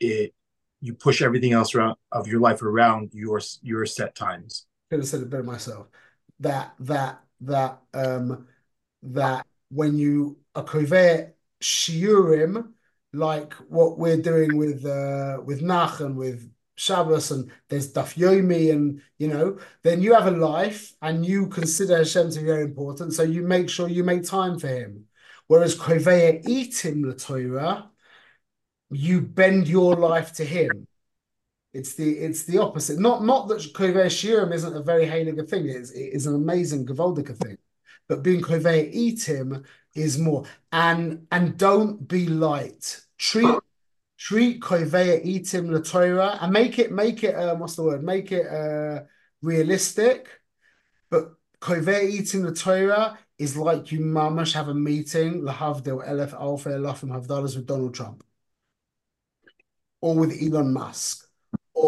it you push everything else around of your life around your your set times. Could have said it better myself. That that that um that when you are koveya shiurim, like what we're doing with uh with Nach and with Shabbos and there's Daf Yomi and you know, then you have a life and you consider Hashem to be very important, so you make sure you make time for him. Whereas Koveya Itim the Torah, you bend your life to him. It's the it's the opposite. Not not that Koveya Shiurim isn't a very Heiliger thing, it is, it is an amazing gevaldige thing. But being Koveya Itim is more. And and don't be light. Treat treat koveya itim la Torah and make it make it um, what's the word? Make it uh, realistic. But koveya itim la Torah is like you mamash have a meeting lahavdil elef alfa elafim havdalas with Donald Trump or with Elon Musk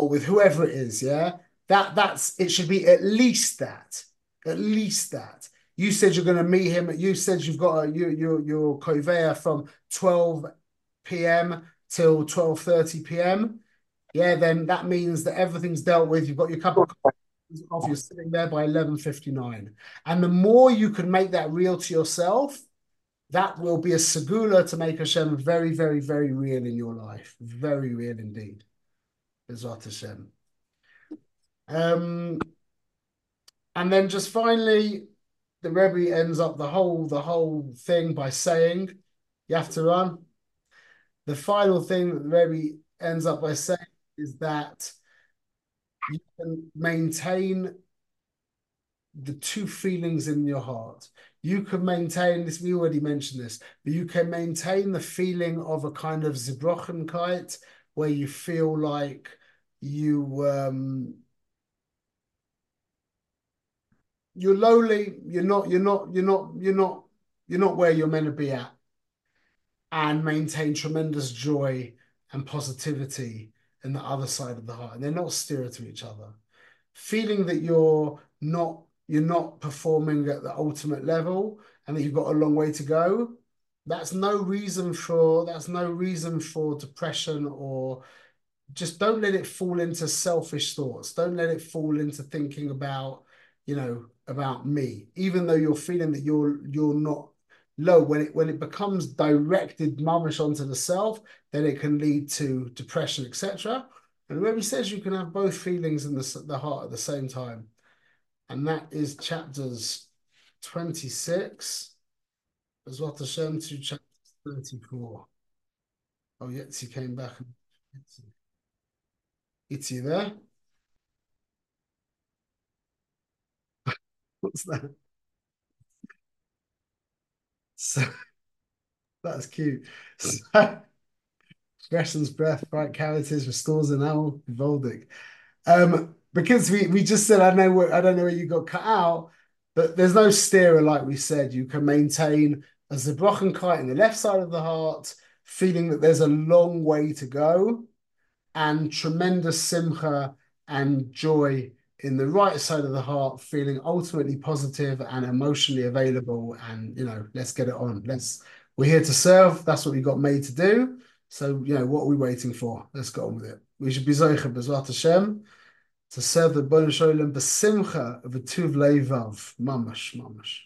or with whoever it is. Yeah, that that's it should be at least that, at least that. You said you're going to meet him. You said you've got a you you your koveya from 12 p.m till 12.30 p.m. Yeah, then that means that everything's dealt with. You've got your cup of coffee, you're sitting there by 11.59. And the more you can make that real to yourself, that will be a segula to make Hashem very, very, very real in your life. Very real indeed. Bezrat Hashem. Um, and then just finally, the Rebbe ends up the whole the whole thing by saying, you have to run the final thing that the Rebbe ends up by saying is that you can maintain the two feelings in your heart. You can maintain this, we already mentioned this, but you can maintain the feeling of a kind of tzubrochenkeit where you feel like you um you're lowly, you're not, you're not, you're not, you're not, you're not where you're meant to be at and maintain tremendous joy and positivity in the other side of the heart. And they're not steer to each other. Feeling that you're not you're not performing at the ultimate level and that you've got a long way to go, that's no reason for that's no reason for depression or just don't let it fall into selfish thoughts. Don't let it fall into thinking about, you know, about me. Even though you're feeling that you're you're not low when it when it becomes directed mamish onto the self then it can lead to depression etc and where he says you can have both feelings in the, the heart at the same time and that is chapters 26 as well to chapter 34 oh he came back it's you there what's that so that's cute. So, Gresham's breath, bright cavities, restores an owl, Voldic. Um, because we we just said I know where I don't know where you got cut out, but there's no stira like we said. You can maintain a tzubrochenkeit in the left side of the heart, feeling that there's a long way to go, and tremendous simcha and joy in the right side of the heart, feeling ultimately positive and emotionally available. And, you know, let's get it on. Let's, we're here to serve. That's what we got made to do. So, you know, what are we waiting for? Let's get on with it. We should be Zoicha Bezrat Hashem to serve the Ribbono Shel Olam Besimcha of a Tuv Leivav. Mamash, mamash.